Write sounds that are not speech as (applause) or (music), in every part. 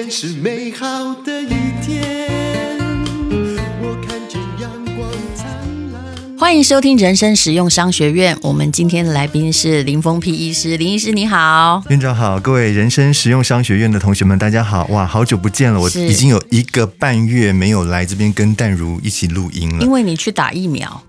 天是美好的一天，我看见阳光灿烂。欢迎收听人生实用商学院。我们今天的来宾是林峰皮医师，林医师你好，院长好，各位人生实用商学院的同学们，大家好！哇，好久不见了，我已经有一个半月没有来这边跟淡如一起录音了，因为你去打疫苗。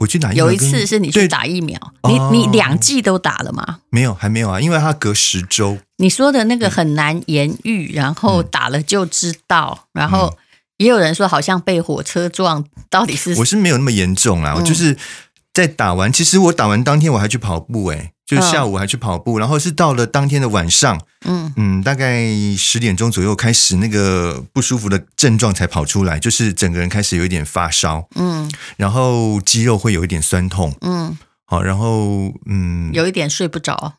我去打疫苗，有一次是你去打疫苗，你你两剂都打了吗？没有，还没有啊，因为它隔十周。你说的那个很难言喻，然后打了就知道，然后也有人说好像被火车撞，到底是？我是没有那么严重啦，我就是在打完，其实我打完当天我还去跑步，哎。就下午还去跑步，然后是到了当天的晚上，嗯。嗯，大概十点钟左右开始，那个不舒服的症状才跑出来，就是整个人开始有一点发烧，嗯，然后肌肉会有一点酸痛，嗯，好，然后嗯，有一点睡不着。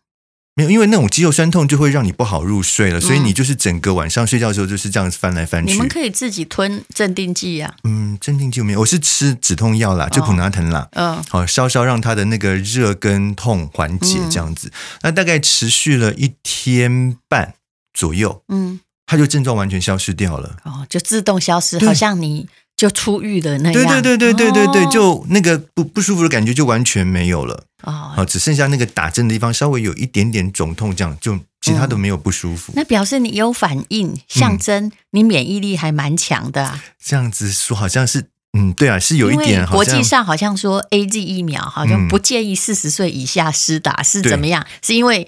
没有，因为那种肌肉酸痛就会让你不好入睡了，所以你就是整个晚上睡觉的时候就是这样子翻来翻去。你们可以自己吞镇定剂呀？嗯，镇定剂没有，我是吃止痛药啦，就普拿疼啦。嗯，好，稍稍让他的那个热跟痛缓解这样子。那大概持续了一天半左右，嗯，他就症状完全消失掉了。哦，就自动消失，好像你。就出狱的那样，对对对对对对对，就那个不不舒服的感觉就完全没有了哦，只剩下那个打针的地方稍微有一点点肿痛，这样就其他都没有不舒服。那表示你有反应，象征你免疫力还蛮强的。这样子说好像是。嗯，对啊，是有一点。国际上好像说 A G 疫苗好像不建议四十岁以下施打，嗯、是怎么样？是因为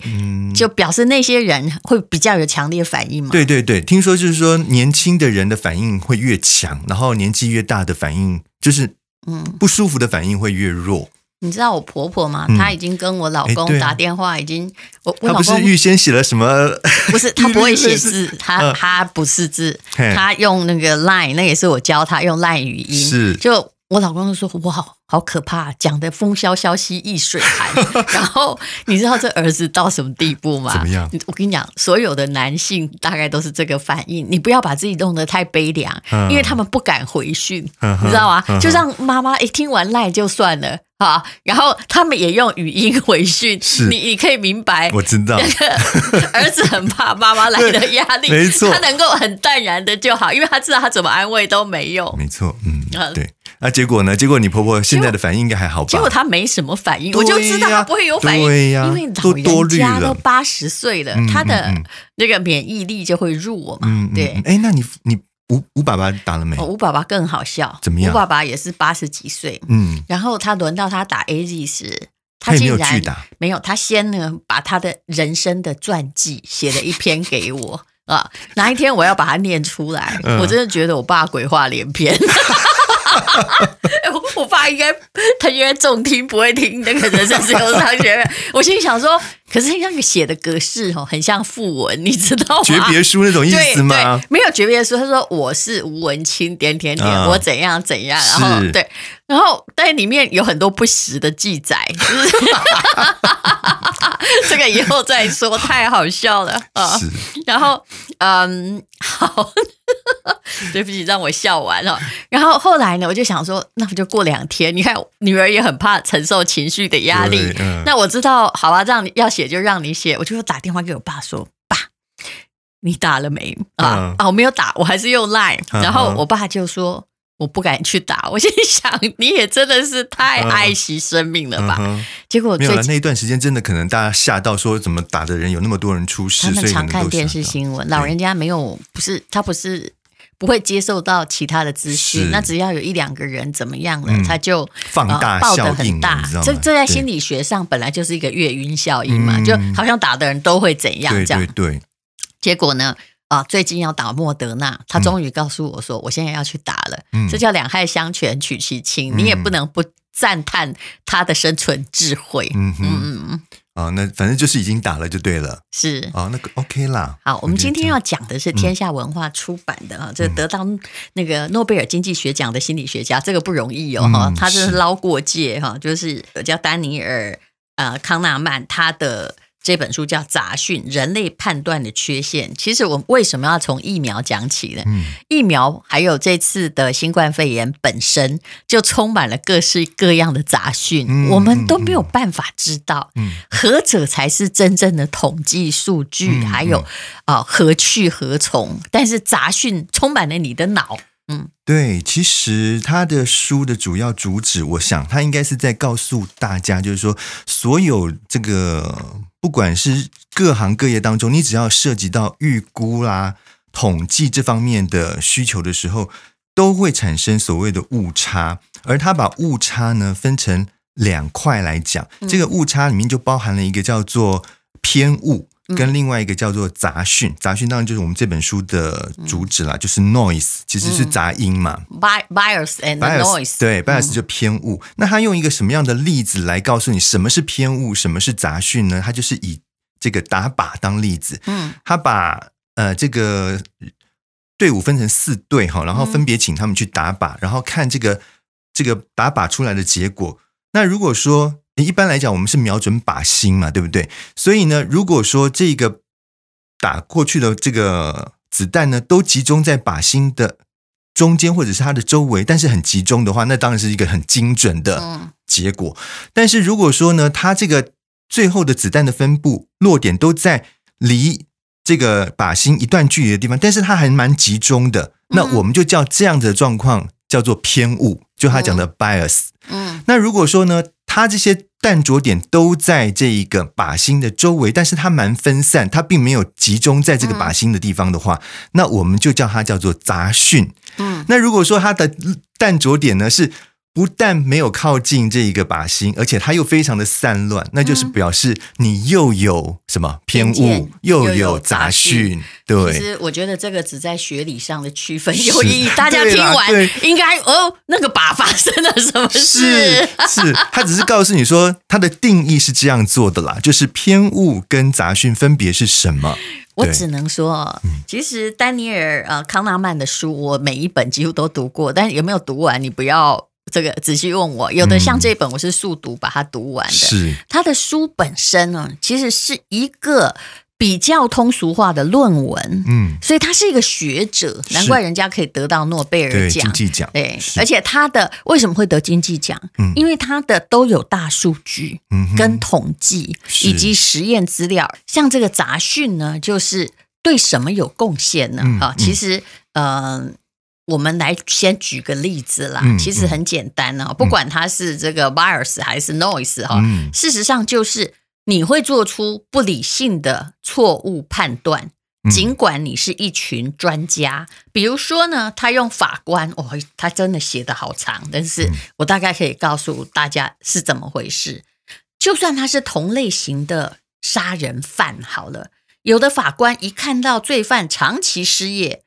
就表示那些人会比较有强烈反应吗？对对对，听说就是说年轻的人的反应会越强，然后年纪越大的反应就是嗯不舒服的反应会越弱。你知道我婆婆吗？她已经跟我老公打电话，已经我我老公不是预先写了什么？(laughs) 不是，他不会写字，他他不识字，他用那个 Line，那也是我教他用 Line 语音。是，就我老公就说哇，好可怕，讲的风萧萧兮易水寒。(laughs) 然后你知道这儿子到什么地步吗？怎么样？我跟你讲，所有的男性大概都是这个反应。你不要把自己弄得太悲凉，因为他们不敢回讯，你知道吗？就让妈妈一听完 Line 就算了。好，然后他们也用语音回讯，是。你你可以明白，我知道，那个 (laughs) 儿子很怕妈妈来的压力，没错，他能够很淡然的就好，因为他知道他怎么安慰都没用，没错，嗯，对，那结果呢？结果你婆婆现在的反应应该还好吧？结果她没什么反应，我就知道她不会有反应，因为老人家都八十岁了，她的那个免疫力就会弱嘛，对，哎，那你你。吴吴爸爸打了没？吴爸爸更好笑，怎么样？吴爸爸也是八十几岁，嗯，然后他轮到他打 AZ 时，他竟然没有拒打，没有，他先呢把他的人生的传记写了一篇给我 (laughs) 啊，哪一天我要把它念出来，我真的觉得我爸鬼话连篇。(laughs) (laughs) 我我爸应该他应该重听不会听那个人生自由商学院。(laughs) 我心里想说，可是那个写的格式哦，很像副文，你知道吗？诀别书那种意思吗？没有诀别书。他说我是吴文清，点点点，我怎样怎样，然后对，然后但里面有很多不实的记载，(laughs) 这个以后再说，太好笑了 (laughs) 啊！然后嗯，好。(laughs) 对不起，让我笑完了。然后后来呢，我就想说，那不就过两天？你看，女儿也很怕承受情绪的压力。嗯、那我知道，好啊，让你要写就让你写。我就打电话给我爸说：“爸，你打了没？”啊、嗯、啊，我没有打，我还是用 Line。然后我爸就说：“我不敢去打。”我心想，你也真的是太爱惜生命了吧？嗯嗯、结果没有了。那一段时间真的可能大家吓到，说怎么打的人有那么多人出事？他们常看电视新闻，老人家没有，不是他不是。不会接受到其他的资讯，那只要有一两个人怎么样了，他就放大效应很大。这这在心理学上本来就是一个月晕效应嘛，就好像打的人都会怎样这样。对，结果呢，啊，最近要打莫德纳，他终于告诉我说，我现在要去打了。这叫两害相权取其轻，你也不能不赞叹他的生存智慧。嗯嗯嗯。啊、哦，那反正就是已经打了就对了，是啊、哦，那个 OK 啦。好，我们今天要讲的是天下文化出版的啊，这、嗯、得到那个诺贝尔经济学奖的心理学家，这个不容易哦哈，嗯、他是捞过界哈，就是叫丹尼尔呃康纳曼，他的这本书叫《杂讯：人类判断的缺陷》。其实我为什么要从疫苗讲起呢？嗯，疫苗还有这次的新冠肺炎本身就充满了各式各样的杂讯，嗯、我们都没有办法知道，嗯，何者才是真正的统计数据，嗯、还有啊、呃、何去何从？但是杂讯充满了你的脑。嗯，对，其实他的书的主要主旨，我想他应该是在告诉大家，就是说，所有这个不管是各行各业当中，你只要涉及到预估啦、统计这方面的需求的时候，都会产生所谓的误差。而他把误差呢分成两块来讲，这个误差里面就包含了一个叫做偏误。跟另外一个叫做杂讯，杂讯当然就是我们这本书的主旨啦，嗯、就是 noise，其实是杂音嘛。bias and noise，对，bias 就偏误。嗯、那他用一个什么样的例子来告诉你什么是偏误，什么是杂讯呢？他就是以这个打靶当例子。嗯，他把呃这个队伍分成四队哈，然后分别请他们去打靶，然后看这个这个打靶出来的结果。那如果说一般来讲，我们是瞄准靶心嘛，对不对？所以呢，如果说这个打过去的这个子弹呢，都集中在靶心的中间或者是它的周围，但是很集中的话，那当然是一个很精准的结果。但是如果说呢，它这个最后的子弹的分布落点都在离这个靶心一段距离的地方，但是它还蛮集中的，那我们就叫这样子的状况叫做偏误，就他讲的 bias。嗯，那如果说呢，它这些弹着点都在这一个靶心的周围，但是它蛮分散，它并没有集中在这个靶心的地方的话，嗯、那我们就叫它叫做杂讯。嗯，那如果说它的弹着点呢是。不但没有靠近这一个靶心，而且它又非常的散乱，那就是表示你又有什么偏误，又有杂讯。对，其实我觉得这个只在学理上的区分有意义。大家听完应该哦，那个靶发生了什么事？是，是，他只是告诉你说，它的定义是这样做的啦，就是偏误跟杂讯分别是什么？(laughs) 我只能说，其实丹尼尔呃康纳曼的书，我每一本几乎都读过，但有没有读完，你不要。这个仔细问我，有的像这本，我是速读把它读完的。是他的书本身呢，其实是一个比较通俗化的论文。嗯，所以他是一个学者，难怪人家可以得到诺贝尔奖、经济奖。对，而且他的为什么会得经济奖？嗯，因为他的都有大数据，嗯，跟统计以及实验资料。像这个杂讯呢，就是对什么有贡献呢？啊，其实，嗯。我们来先举个例子啦，嗯、其实很简单呢、哦，嗯、不管它是这个 virus 还是 noise 哈、嗯，事实上就是你会做出不理性的错误判断，嗯、尽管你是一群专家。比如说呢，他用法官，哦，他真的写的好长，但是我大概可以告诉大家是怎么回事。就算他是同类型的杀人犯，好了，有的法官一看到罪犯长期失业。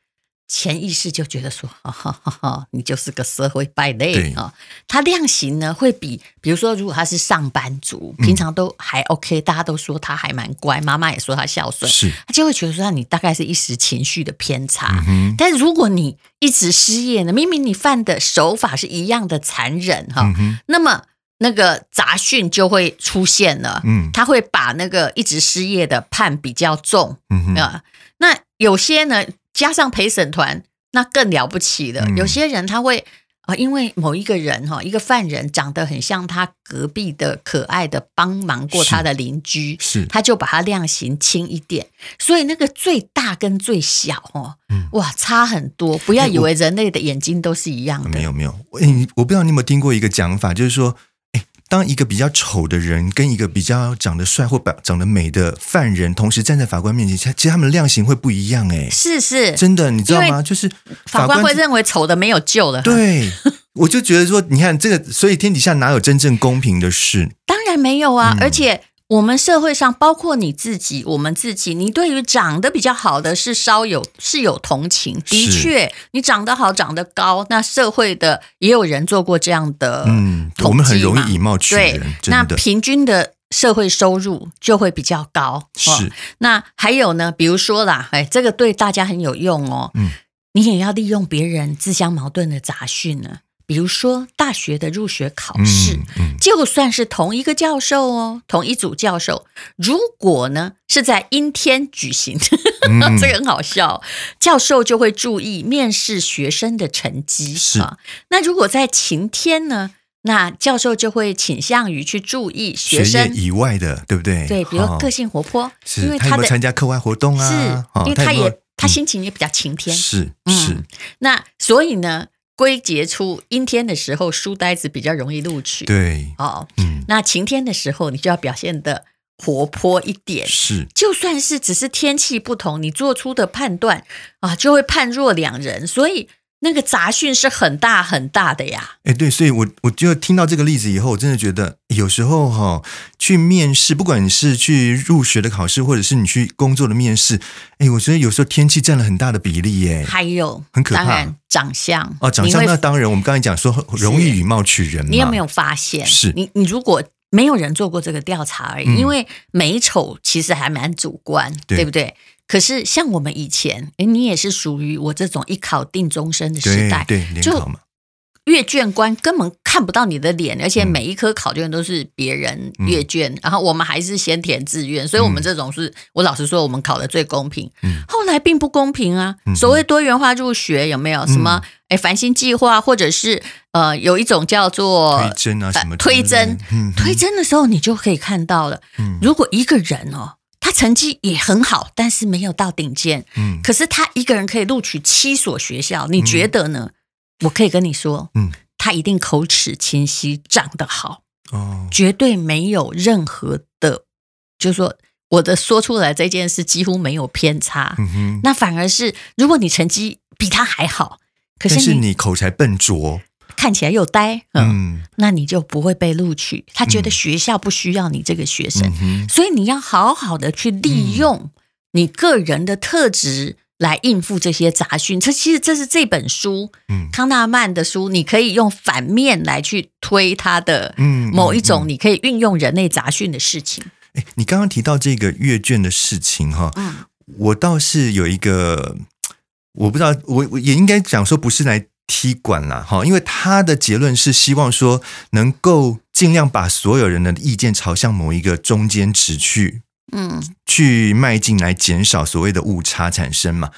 潜意识就觉得说，(laughs) 哈哈哈，你就是个社会败类啊！他量刑呢，会比，比如说，如果他是上班族，平常都还 OK，大家都说他还蛮乖，妈妈也说他孝顺，是，他就会觉得说，你大概是一时情绪的偏差。但是如果你一直失业呢，明明你犯的手法是一样的残忍哈，那么那个杂讯就会出现了，嗯，他会把那个一直失业的判比较重，嗯啊，那有些呢。加上陪审团，那更了不起了。有些人他会啊，因为某一个人哈，一个犯人长得很像他隔壁的可爱的帮忙过他的邻居，是，他就把他量刑轻一点。所以那个最大跟最小哦，哇，差很多。不要以为人类的眼睛都是一样的。没有没有，诶，我不知道你有没有听过一个讲法，就是说。当一个比较丑的人跟一个比较长得帅或长得美的犯人同时站在法官面前，其实他们的量刑会不一样哎，是是，真的，你知道吗？就是法官会认为丑的没有救了。对，我就觉得说，你看这个，所以天底下哪有真正公平的事？(laughs) 当然没有啊，嗯、而且。我们社会上，包括你自己，我们自己，你对于长得比较好的是稍有是有同情。的确，你长得好，长得高，那社会的也有人做过这样的嗯，我们很容易以貌取人。对，那平均的社会收入就会比较高。是，哦，那还有呢？比如说啦，哎，这个对大家很有用哦。嗯，你也要利用别人自相矛盾的杂讯呢。比如说大学的入学考试，嗯嗯、就算是同一个教授哦，同一组教授，如果呢是在阴天举行，(laughs) 嗯、这个很好笑，教授就会注意面试学生的成绩是啊。那如果在晴天呢，那教授就会倾向于去注意学生学以外的，对不对？对，比如个性活泼，哦、因为他参加课外活动啊，是因为他也他心情也比较晴天，是、嗯、是。是那所以呢？归结出阴天的时候，书呆子比较容易录取。对，哦，嗯，那晴天的时候，你就要表现得活泼一点。是，就算是只是天气不同，你做出的判断啊，就会判若两人。所以。那个杂讯是很大很大的呀，哎，对，所以我我就听到这个例子以后，我真的觉得有时候哈、哦，去面试，不管你是去入学的考试，或者是你去工作的面试，哎，我觉得有时候天气占了很大的比例耶，还有很可怕，当然长相哦，长相那当然，我们刚才讲说容易以貌取人嘛，你有没有发现？是你你如果没有人做过这个调查而已，嗯、因为美丑其实还蛮主观，对，对不对？可是像我们以前，诶，你也是属于我这种一考定终身的时代，对，就阅卷官根本看不到你的脸，而且每一科考卷都是别人阅卷，嗯、然后我们还是先填志愿，所以我们这种是、嗯、我老实说，我们考的最公平。嗯、后来并不公平啊，嗯、所谓多元化入学有没有？什么？哎、嗯，繁星计划，或者是呃，有一种叫做推甄啊什么、呃、推推甄的时候你就可以看到了，嗯、如果一个人哦。他成绩也很好，但是没有到顶尖。嗯，可是他一个人可以录取七所学校，你觉得呢？嗯、我可以跟你说，嗯，他一定口齿清晰，长得好，哦，绝对没有任何的，就是说我的说出来这件事几乎没有偏差。嗯哼，那反而是如果你成绩比他还好，可是你口才笨拙。看起来又呆，嗯，嗯，那你就不会被录取。他觉得学校不需要你这个学生，嗯、所以你要好好的去利用你个人的特质来应付这些杂讯。这、嗯、其实这是这本书，嗯，康纳曼的书，你可以用反面来去推他的，嗯，某一种你可以运用人类杂讯的事情。哎、你刚刚提到这个阅卷的事情，哈，嗯，我倒是有一个，我不知道，我我也应该讲说，不是来。踢馆了哈，因为他的结论是希望说能够尽量把所有人的意见朝向某一个中间值去，嗯，去迈进来减少所谓的误差产生嘛。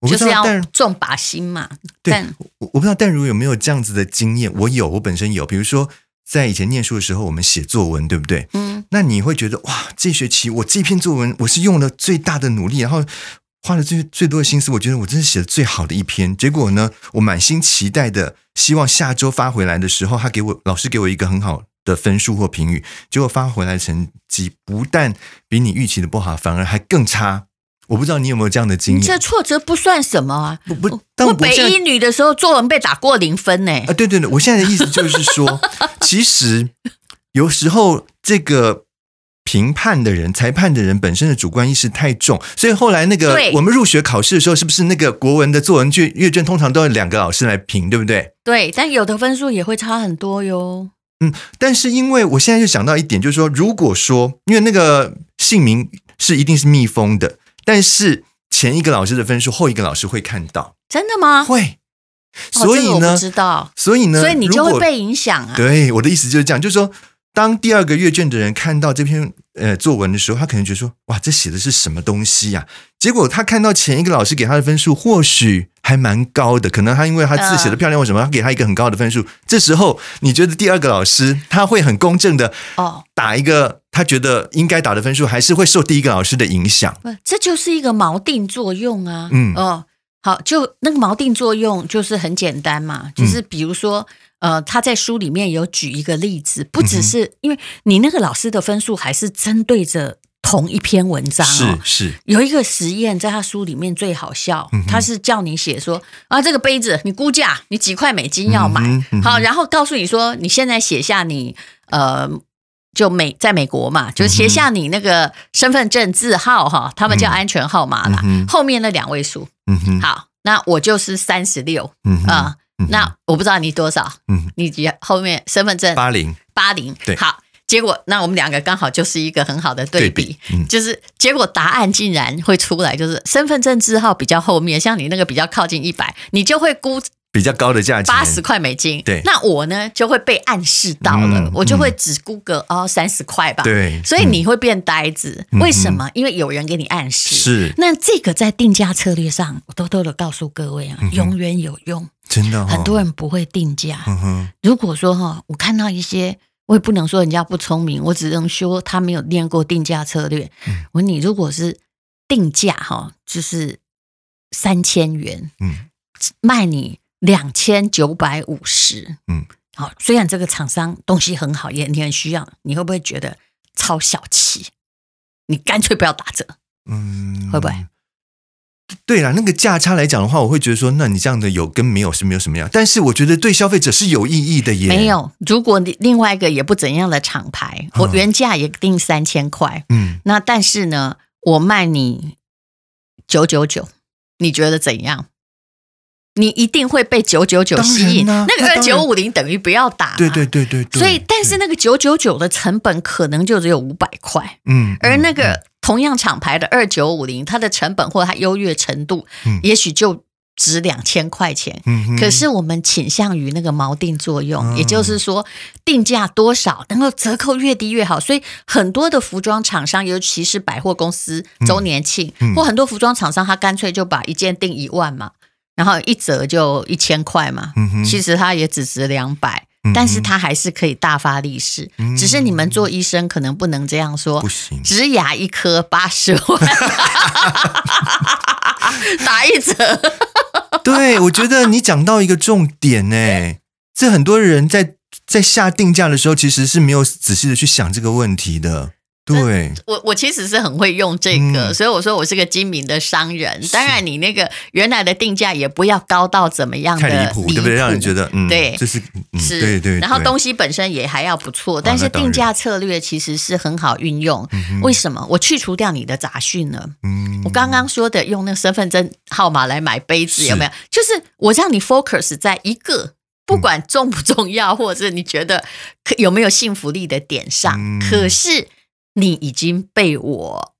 我不知道，但重靶心嘛。对，我我不知道但如有没有这样子的经验？我有，我本身有。比如说在以前念书的时候，我们写作文，对不对？嗯，那你会觉得哇，这学期我这篇作文我是用了最大的努力，然后。花了最最多的心思，我觉得我真是写的最好的一篇。结果呢，我满心期待的，希望下周发回来的时候，他给我老师给我一个很好的分数或评语。结果发回来成绩不但比你预期的不好，反而还更差。我不知道你有没有这样的经验？你这挫折不算什么啊！不不，当北一女的时候作文被打过零分呢。啊，对对对，我现在的意思就是说，(laughs) 其实有时候这个。评判的人、裁判的人本身的主观意识太重，所以后来那个我们入学考试的时候，是不是那个国文的作文卷阅卷通常都要两个老师来评，对不对？对，但有的分数也会差很多哟。嗯，但是因为我现在就想到一点，就是说，如果说因为那个姓名是一定是密封的，但是前一个老师的分数，后一个老师会看到，真的吗？会。所以呢，知道。所以呢，所以你就会被影响啊。对，我的意思就是这样，就是说。当第二个阅卷的人看到这篇呃作文的时候，他可能觉得说：“哇，这写的是什么东西呀？”结果他看到前一个老师给他的分数，或许还蛮高的，可能他因为他字写的漂亮或什么，他给他一个很高的分数。这时候你觉得第二个老师他会很公正的哦打一个他觉得应该打的分数，还是会受第一个老师的影响？不，这就是一个锚定作用啊。嗯哦，好，就那个锚定作用就是很简单嘛，就是比如说。呃，他在书里面有举一个例子，不只是因为你那个老师的分数还是针对着同一篇文章哦，是是。有一个实验，在他书里面最好笑，他是叫你写说啊，这个杯子你估价你几块美金要买，好，然后告诉你说你现在写下你呃，就美在美国嘛，就写下你那个身份证字号哈，他们叫安全号码啦，后面那两位数，嗯哼，好，那我就是三十六，嗯啊。那我不知道你多少，嗯，你后面身份证八零。八零，对，好，结果那我们两个刚好就是一个很好的对比，对比嗯、就是结果答案竟然会出来，就是身份证字号比较后面，像你那个比较靠近一百，你就会估比较高的价钱，八十块美金。对，那我呢就会被暗示到了，嗯、我就会只估个哦三十块吧。对，所以你会变呆子。嗯、为什么？因为有人给你暗示。是。那这个在定价策略上，我偷偷的告诉各位啊，嗯、永远有用。真的、哦，很多人不会定价。嗯哼。如果说哈，我看到一些，我也不能说人家不聪明，我只能说他没有练过定价策略。嗯、我问你，如果是定价哈，就是三千元，嗯，卖你。两千九百五十，嗯，好，虽然这个厂商东西很好，也你很需要，你会不会觉得超小气？你干脆不要打折，嗯，会不会？对啦，那个价差来讲的话，我会觉得说，那你这样的有跟没有是没有什么样，但是我觉得对消费者是有意义的耶。没有，如果你另外一个也不怎样的厂牌，我原价也定三千块，嗯，那但是呢，我卖你九九九，你觉得怎样？你一定会被九九九吸引，啊、那个二九五零等于不要打，对对对对，对。所以，但是那个九九九的成本可能就只有五百块，嗯，而那个同样厂牌的二九五零，它的成本或它优越程度，嗯，也许就值两千块钱，嗯。可是我们倾向于那个锚定作用，嗯，也就是说定价多少，能够折扣越低越好。所以很多的服装厂商，尤其是百货公司周年庆，嗯，或很多服装厂商，他干脆就把一件定一万嘛。然后一折就一千块嘛，嗯，其实它也只值两百，嗯，但是它还是可以大发利市，嗯。只是你们做医生可能不能这样说，不行，植牙一颗八十万，(laughs) 打一折。对，我觉得你讲到一个重点呢，这很多人在在下定价的时候，其实是没有仔细的去想这个问题的。对，我我其实是很会用这个，嗯，所以我说我是个精明的商人。当然，你那个原来的定价也不要高到怎么样的太离谱，对不对？让人觉得嗯，对，这是、嗯、是对，对对。然后东西本身也还要不错，但是定价策略其实是很好运用。为什么？我去除掉你的杂讯了。嗯，我刚刚说的用那个身份证号码来买杯子有没有？就是我让你 focus 在一个不管重不重要，或者是你觉得有没有幸福力的点上，嗯、可是。你已经被我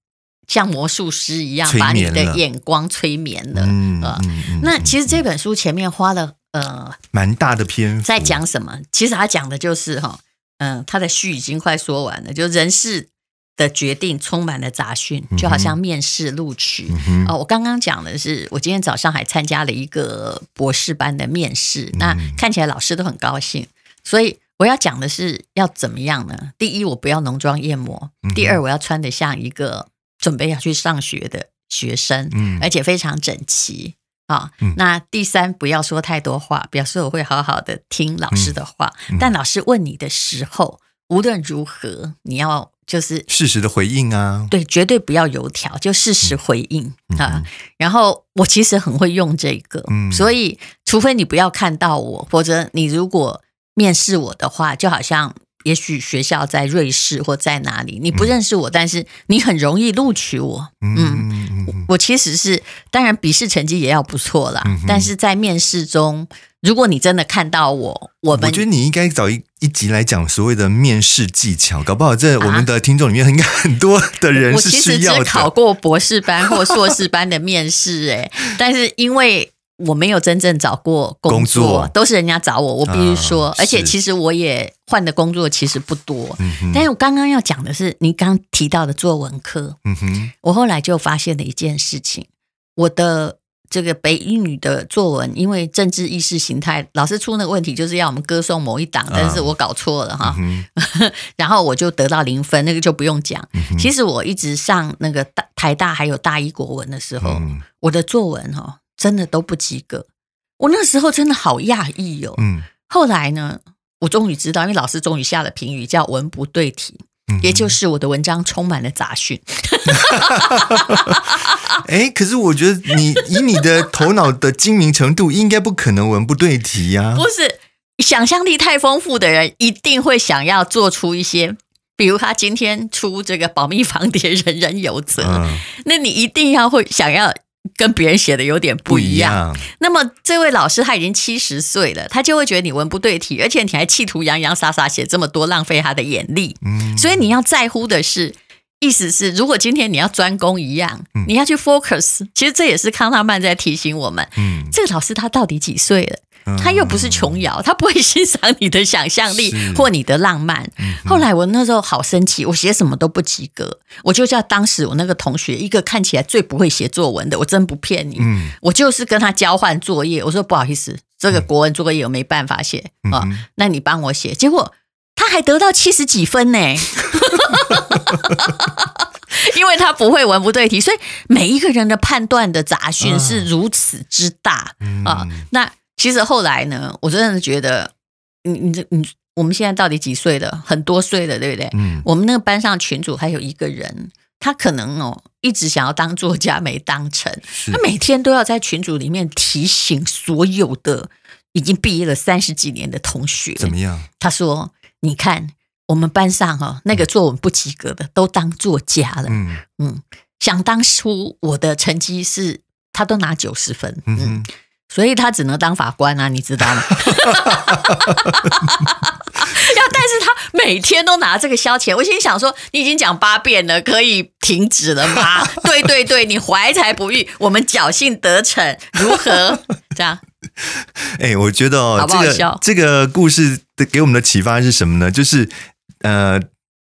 像魔术师一样把你的眼光催眠了，嗯呃嗯嗯、那其实这本书前面花了呃蛮大的篇幅在讲什么？其实他讲的就是哈，嗯、呃，他的序已经快说完了，就人事的决定充满了杂讯，就好像面试录取。哦、嗯呃，我刚刚讲的是，我今天早上还参加了一个博士班的面试，嗯、那看起来老师都很高兴，所以。我要讲的是要怎么样呢？第一，我不要浓妆艳抹；第二，我要穿得像一个准备要去上学的学生，嗯，而且非常整齐啊、嗯。那第三，不要说太多话，表示我会好好的听老师的话。嗯、但老师问你的时候，无论如何，你要就是适时的回应啊。对，绝对不要油条，就适时回应、嗯、啊。然后我其实很会用这个，嗯，所以除非你不要看到我，或者你如果。面试我的话，就好像也许学校在瑞士或在哪里，你不认识我，嗯、但是你很容易录取我。嗯，嗯我其实是当然笔试成绩也要不错啦、嗯，但是在面试中，如果你真的看到我，我们我觉得你应该找一一集来讲所谓的面试技巧，搞不好这我们的听众里面应该很多的人是需要的。我其实只考过博士班或硕士班的面试，哎，但是因为。我没有真正找过工作，工作都是人家找我。我必须说，啊、而且其实我也换的工作其实不多。嗯、但是我刚刚要讲的是，你刚提到的作文科。嗯哼，我后来就发现了一件事情：我的这个北一女的作文，因为政治意识形态，老师出那个问题，就是要我们歌颂某一党，但是我搞错了哈、嗯。(laughs) 然后我就得到零分，那个就不用讲、嗯。其实我一直上那个大台大还有大一国文的时候，嗯、我的作文哈。真的都不及格，我那时候真的好讶异哦。嗯，后来呢，我终于知道，因为老师终于下了评语，叫文不对题，嗯、也就是我的文章充满了杂讯。(laughs) 哎，可是我觉得你以你的头脑的精明程度，应该不可能文不对题呀、啊。不是，想象力太丰富的人，一定会想要做出一些，比如他今天出这个保密防谍，人人有责、嗯，那你一定要会想要。跟别人写的有点不一样。那么这位老师他已经七十岁了，他就会觉得你文不对题，而且你还企图洋洋洒洒写这么多，浪费他的眼力。嗯，所以你要在乎的是，意思是，如果今天你要专攻一样，你要去 focus。其实这也是康纳曼在提醒我们，嗯，这个老师他到底几岁了？他又不是琼瑶，他不会欣赏你的想象力或你的浪漫。后来我那时候好生气，我写什么都不及格，我就叫当时我那个同学，一个看起来最不会写作文的，我真不骗你，我就是跟他交换作业。我说不好意思，这个国文作业我没办法写啊，那你帮我写。结果他还得到七十几分呢。(laughs) 因为他不会文不对题，所以每一个人的判断的杂讯是如此之大啊！那其实后来呢，我真的觉得，你你这你，我们现在到底几岁了？很多岁了，对不对？嗯。我们那个班上群主还有一个人，他可能哦一直想要当作家没当成，他每天都要在群组里面提醒所有的已经毕业了三十几年的同学，怎么样？他说：“你看。”我们班上哈，那个作文不及格的都当作家了。嗯嗯，想当初我的成绩是，他都拿九十分。嗯嗯，所以他只能当法官啊，你知道吗？(laughs) 要，但是他每天都拿这个消遣。我心想说，你已经讲八遍了，可以停止了吗？(laughs) 对对对，你怀才不遇，我们侥幸得逞，如何？这样？(laughs) 哎、欸，我觉得哦，好好这个这个故事的给我们的启发是什么呢？就是。呃，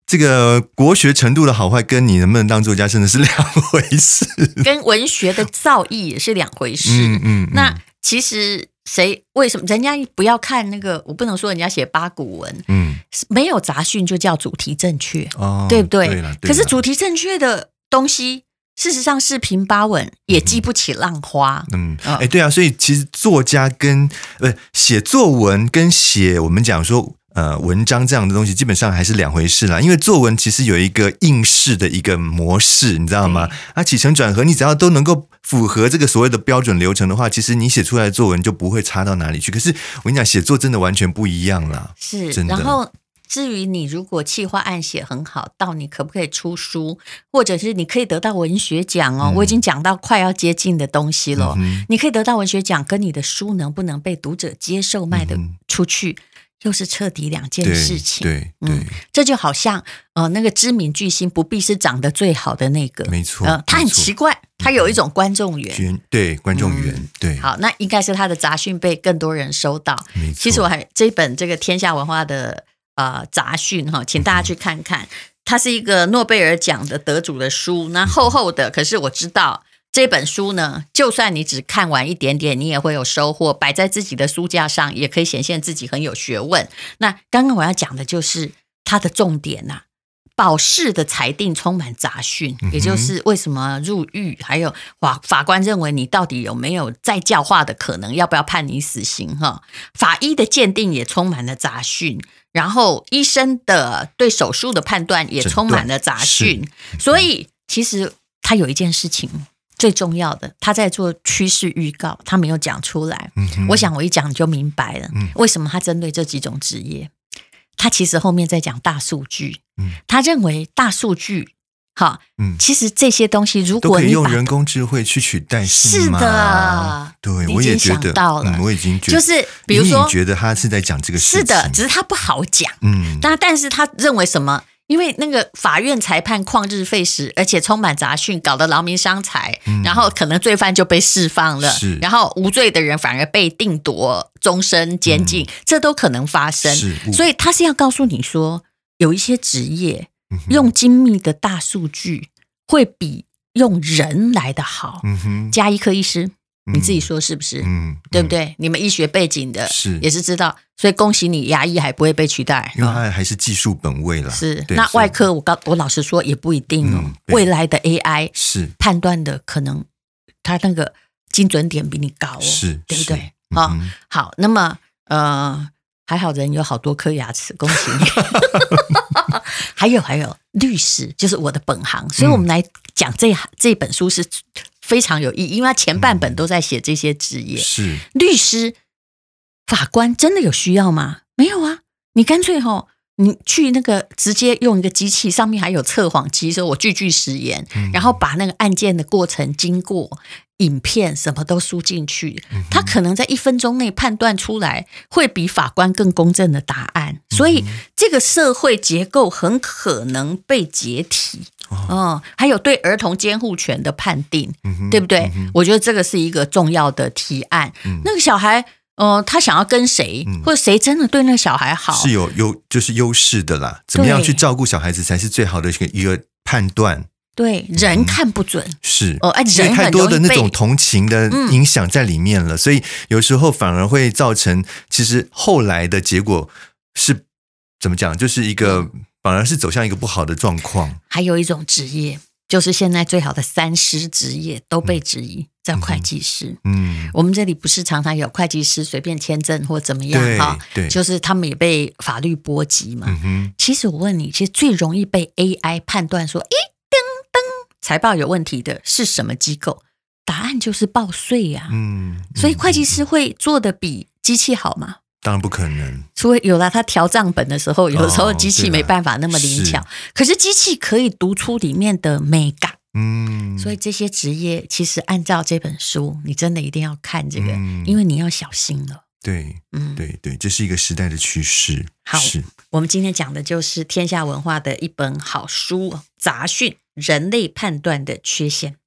这个国学程度的好坏，跟你能不能当作家，真的是两回事。跟文学的造诣也是两回事。嗯嗯。嗯，那其实谁为什么人家不要看那个？我不能说人家写八股文，嗯，没有杂讯就叫主题正确，哦，对不对？对了，对。可是主题正确的东西，事实上四平八稳，也激不起浪花。嗯，哎、嗯欸，对啊，所以其实作家跟呃写作文跟写我们讲说。呃，文章这样的东西基本上还是两回事啦，因为作文其实有一个应试的一个模式，你知道吗？啊起承转合，你只要都能够符合这个所谓的标准流程的话，其实你写出来的作文就不会差到哪里去。可是我跟你讲，写作真的完全不一样啦，是真的。然后至于你如果企划案写很好，到你可不可以出书，或者是你可以得到文学奖哦，嗯、我已经讲到快要接近的东西了。嗯、你可以得到文学奖，跟你的书能不能被读者接受，卖的出去？嗯又是彻底两件事情，对，对，对，嗯，这就好像呃，那个知名巨星不必是长得最好的那个，没错，呃，他很奇怪，他有一种观众缘，对，观众缘，嗯、对，好，那应该是他的杂讯被更多人收到，没错。其实我还这一本这个天下文化的呃杂讯哈，请大家去看看，嗯、它是一个诺贝尔奖的得主的书，那厚厚的，可是我知道。这本书呢，就算你只看完一点点，你也会有收获。摆在自己的书架上，也可以显现自己很有学问。那刚刚我要讲的就是它的重点呐、啊，保释的裁定充满杂讯，也就是为什么入狱，还有法法官认为你到底有没有再教化的可能，要不要判你死刑？哈，法医的鉴定也充满了杂讯，然后医生的对手术的判断也充满了杂讯。所以其实他有一件事情。最重要的，他在做趋势预告，他没有讲出来。嗯、我想我一讲你就明白了，嗯、为什么他针对这几种职业？他其实后面在讲大数据。嗯、他认为大数据，哈，嗯、其实这些东西如果你可以用人工智慧去取代，是的，对，我也觉得，嗯、我已经觉得，就是比如说，你觉得他是在讲这个事情，是的，只是他不好讲。嗯，但但是他认为什么？因为那个法院裁判旷日费时，而且充满杂讯，搞得劳民伤财，嗯、然后可能罪犯就被释放了，是然后无罪的人反而被定夺终身监禁，嗯、这都可能发生。所以他是要告诉你说，有一些职业用精密的大数据会比用人来的好。嗯哼，加医科医师。你自己说是不是？嗯，对不对？你们医学背景的，是也是知道，所以恭喜你，牙医还不会被取代，因为它还是技术本位了。是，那外科我告我老实说也不一定哦。未来的 AI 是判断的可能，它那个精准点比你高哦，是，对不对？啊，好，那么呃，还好人有好多颗牙齿，恭喜你。(laughs) 还有还有，律师就是我的本行，所以我们来讲这这本书是。非常有意义，因为他前半本都在写这些职业。嗯、是律师、法官真的有需要吗？没有啊，你干脆吼，你去那个直接用一个机器，上面还有测谎机，说我句句实言，嗯、然后把那个案件的过程、经过、影片什么都输进去，嗯、他可能在一分钟内判断出来，会比法官更公正的答案。嗯、所以这个社会结构很可能被解体。哦，还有对儿童监护权的判定，对不对？嗯、我觉得这个是一个重要的提案。嗯、那个小孩哦、呃，他想要跟谁，嗯、或者谁真的对那个小孩好，是有优就是优势的啦。怎么样去照顾小孩子才是最好的一个一个判断。对，人看不准、嗯、是。哦，因为太多的那种同情的影响在里面了，嗯、所以有时候反而会造成，其实后来的结果是怎么讲，就是一个反而是走向一个不好的状况。还有一种职业，就是现在最好的三师职业都被质疑，嗯、叫会计师。嗯，我们这里不是常常有会计师随便签证或怎么样哈？对，就是他们也被法律波及嘛。嗯哼，其实我问你，其实最容易被 AI 判断说，诶。财报有问题的是什么机构？答案就是报税呀。嗯，所以会计师会做的比机器好吗？当然不可能。除非有了它调账本的时候，有的时候机器没办法那么灵巧。可是机器可以读出里面的美感。嗯，所以这些职业其实按照这本书，你真的一定要看这个，因为你要小心了。对，嗯，对对，这是一个时代的趋势。好，我们今天讲的就是天下文化的一本好书《杂讯》。人类判断的缺陷。